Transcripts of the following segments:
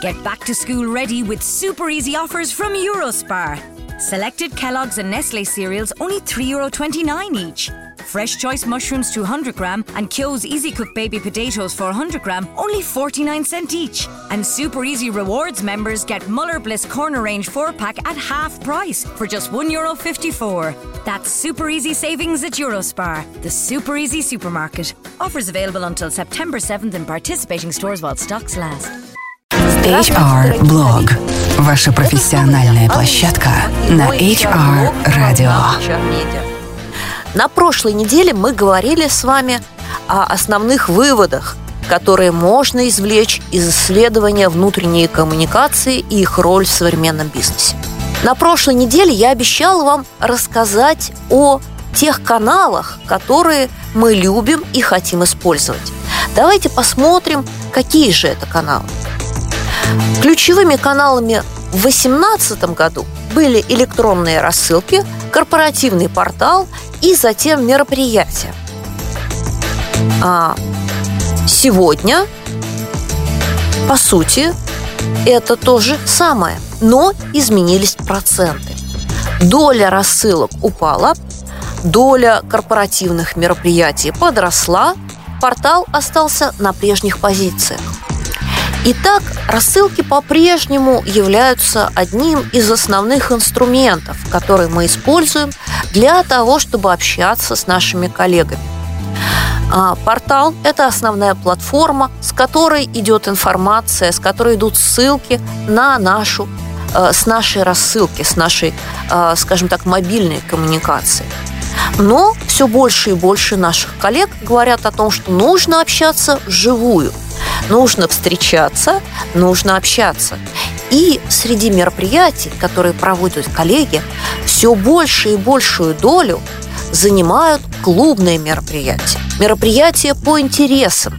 Get back to school ready with super easy offers from Eurospar. Selected Kellogg's and Nestle cereals only €3.29 each. Fresh Choice mushrooms 200 gram and Kyo's Easy Cook baby potatoes 400 gram only 49 cent each. And Super Easy Rewards members get Muller Bliss Corner Range 4 pack at half price for just €1.54. That's super easy savings at Eurospar, the super easy supermarket. Offers available until September 7th in participating stores while stocks last. HR Blog. Ваша профессиональная площадка на HR Radio. На прошлой неделе мы говорили с вами о основных выводах, которые можно извлечь из исследования внутренней коммуникации и их роль в современном бизнесе. На прошлой неделе я обещала вам рассказать о тех каналах, которые мы любим и хотим использовать. Давайте посмотрим, какие же это каналы. Ключевыми каналами в 2018 году были электронные рассылки, корпоративный портал и затем мероприятия. А сегодня, по сути, это то же самое, но изменились проценты. Доля рассылок упала, доля корпоративных мероприятий подросла, портал остался на прежних позициях. Итак, рассылки по-прежнему являются одним из основных инструментов, которые мы используем для того, чтобы общаться с нашими коллегами. А, портал – это основная платформа, с которой идет информация, с которой идут ссылки на нашу, э, с нашей рассылки, с нашей, э, скажем так, мобильной коммуникации. Но все больше и больше наших коллег говорят о том, что нужно общаться вживую – Нужно встречаться, нужно общаться. И среди мероприятий, которые проводят коллеги, все больше и большую долю занимают клубные мероприятия. Мероприятия по интересам,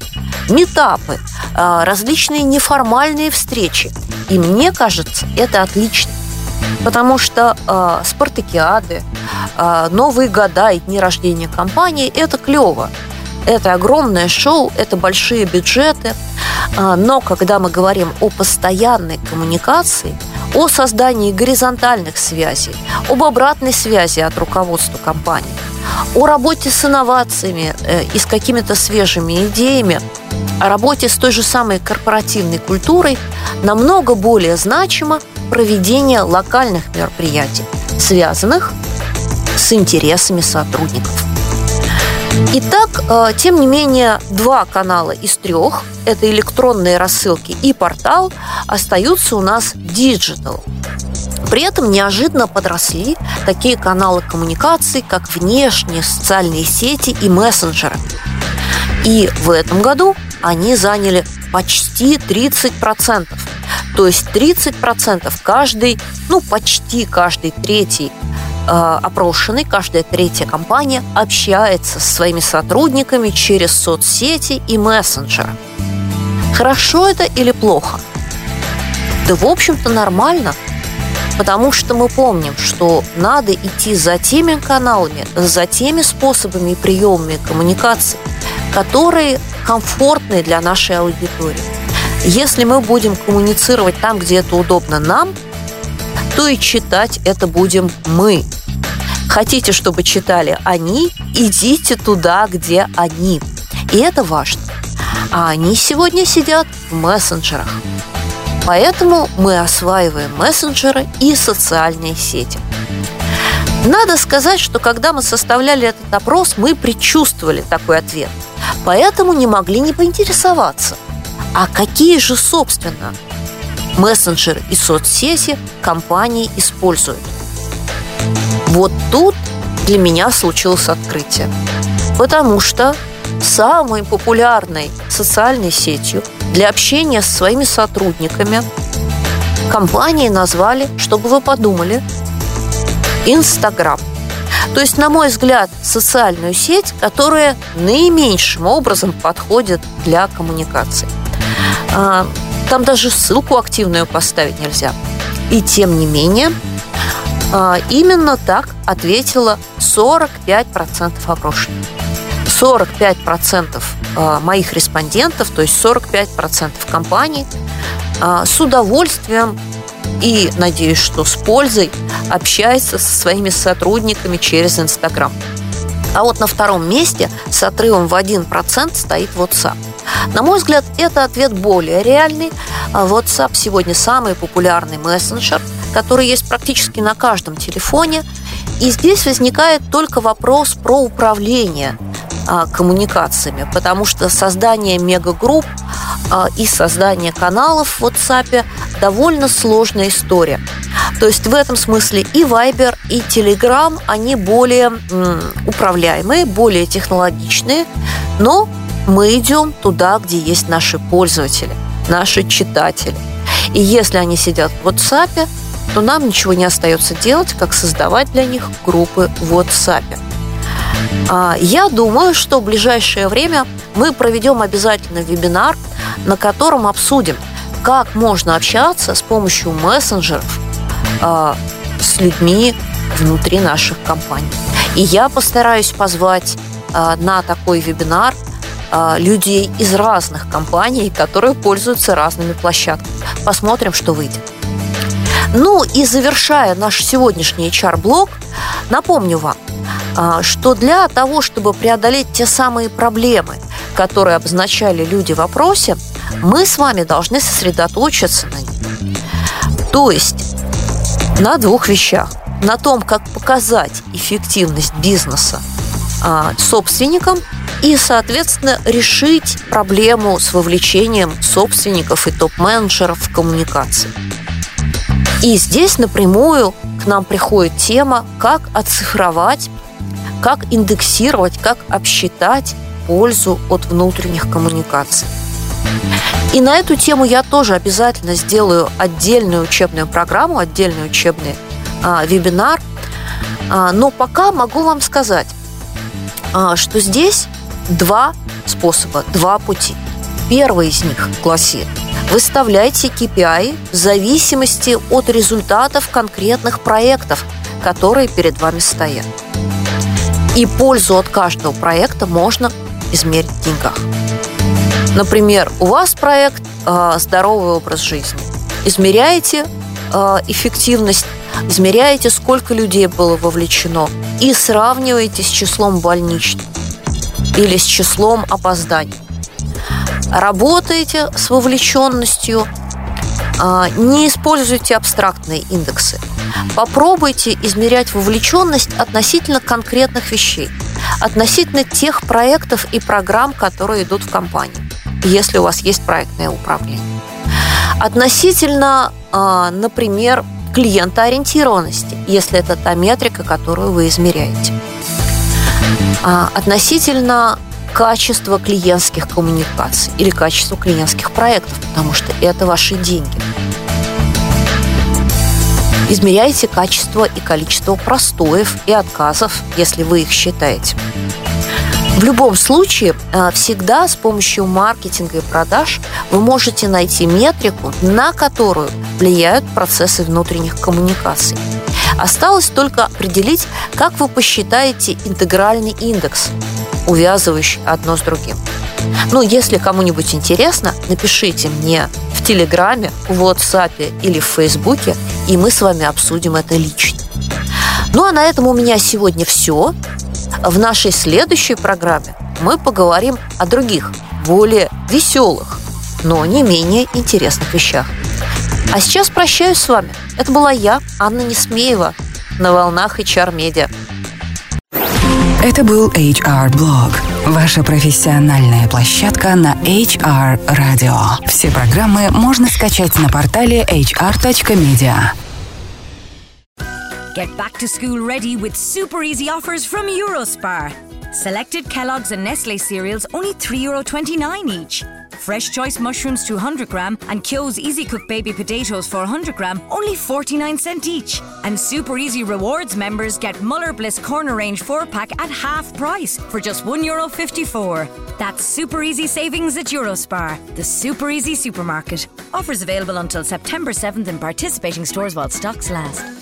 метапы, а, различные неформальные встречи. И мне кажется, это отлично. Потому что э, спартакиады, э, Новые года и дни рождения компании – это клево. Это огромное шоу, это большие бюджеты. А, но когда мы говорим о постоянной коммуникации, о создании горизонтальных связей, об обратной связи от руководства компании, о работе с инновациями э, и с какими-то свежими идеями, о работе с той же самой корпоративной культурой, намного более значимо проведение локальных мероприятий, связанных с интересами сотрудников. Итак, э, тем не менее, два канала из трех, это электронные рассылки и портал, остаются у нас digital. При этом неожиданно подросли такие каналы коммуникации, как внешние социальные сети и мессенджеры. И в этом году они заняли почти 30%. То есть 30% каждый, ну почти каждый третий опрошенный, каждая третья компания общается со своими сотрудниками через соцсети и мессенджеры. Хорошо это или плохо? Да, в общем-то, нормально, потому что мы помним, что надо идти за теми каналами, за теми способами и приемами коммуникации, которые комфортны для нашей аудитории. Если мы будем коммуницировать там, где это удобно нам – то и читать это будем мы. Хотите, чтобы читали они, идите туда, где они. И это важно. А они сегодня сидят в мессенджерах. Поэтому мы осваиваем мессенджеры и социальные сети. Надо сказать, что когда мы составляли этот опрос, мы предчувствовали такой ответ. Поэтому не могли не поинтересоваться. А какие же, собственно, мессенджеры и соцсети компании используют. Вот тут для меня случилось открытие. Потому что самой популярной социальной сетью для общения с своими сотрудниками компании назвали, чтобы вы подумали, Инстаграм. То есть, на мой взгляд, социальную сеть, которая наименьшим образом подходит для коммуникации. Там даже ссылку активную поставить нельзя. И тем не менее, а, именно так ответило 45% опрошенных. 45% а, моих респондентов, то есть 45% компаний а, с удовольствием и, надеюсь, что с пользой общается со своими сотрудниками через Инстаграм. А вот на втором месте с отрывом в 1% стоит WhatsApp. На мой взгляд, это ответ более реальный. А WhatsApp сегодня самый популярный мессенджер, который есть практически на каждом телефоне. И здесь возникает только вопрос про управление а, коммуникациями, потому что создание мегагрупп а, и создание каналов в WhatsApp довольно сложная история. То есть в этом смысле и Viber, и Telegram, они более управляемые, более технологичные, но мы идем туда, где есть наши пользователи, наши читатели. И если они сидят в WhatsApp, то нам ничего не остается делать, как создавать для них группы в WhatsApp. А, я думаю, что в ближайшее время мы проведем обязательно вебинар, на котором обсудим, как можно общаться с помощью мессенджеров а, с людьми внутри наших компаний. И я постараюсь позвать а, на такой вебинар людей из разных компаний, которые пользуются разными площадками. Посмотрим, что выйдет. Ну и завершая наш сегодняшний HR-блог, напомню вам, что для того, чтобы преодолеть те самые проблемы, которые обозначали люди в вопросе, мы с вами должны сосредоточиться на них. То есть на двух вещах. На том, как показать эффективность бизнеса а, собственникам и, соответственно, решить проблему с вовлечением собственников и топ-менеджеров в коммуникации. И здесь напрямую к нам приходит тема, как оцифровать как индексировать, как обсчитать пользу от внутренних коммуникаций. И на эту тему я тоже обязательно сделаю отдельную учебную программу, отдельный учебный а, вебинар. А, но пока могу вам сказать, а, что здесь два способа, два пути. Первый из них гласит, выставляйте KPI в зависимости от результатов конкретных проектов, которые перед вами стоят. И пользу от каждого проекта можно измерить в деньгах. Например, у вас проект э, «Здоровый образ жизни». Измеряете э, эффективность, измеряете, сколько людей было вовлечено, и сравниваете с числом больничных или с числом опозданий. Работаете с вовлеченностью, э, не используйте абстрактные индексы – Попробуйте измерять вовлеченность относительно конкретных вещей, относительно тех проектов и программ, которые идут в компании, если у вас есть проектное управление. Относительно, а, например, клиентоориентированности, если это та метрика, которую вы измеряете. А, относительно качества клиентских коммуникаций или качества клиентских проектов, потому что это ваши деньги. Измеряйте качество и количество простоев и отказов, если вы их считаете. В любом случае, э, всегда с помощью маркетинга и продаж вы можете найти метрику, на которую влияют процессы внутренних коммуникаций. Осталось только определить, как вы посчитаете интегральный индекс, увязывающий одно с другим. Ну, если кому-нибудь интересно, напишите мне в Телеграме, в WhatsApp или в Фейсбуке, и мы с вами обсудим это лично. Ну а на этом у меня сегодня все. В нашей следующей программе мы поговорим о других, более веселых, но не менее интересных вещах. А сейчас прощаюсь с вами. Это была я, Анна Несмеева, на волнах HR Media. Это был HR Blog, ваша профессиональная площадка на HR Radio. Все программы можно скачать на портале hr.media. Get back to school ready with super easy offers from Eurospar. Selected Kellogg's and Nestle cereals only €3.29 each. Fresh Choice mushrooms 200 gram and Kyo's Easy Cook baby potatoes 400 gram, only 49 cent each. And Super Easy Rewards members get Muller Bliss Corner Range 4 pack at half price for just €1.54. That's Super Easy savings at Eurospar, the Super Easy supermarket. Offers available until September 7th in participating stores while stocks last.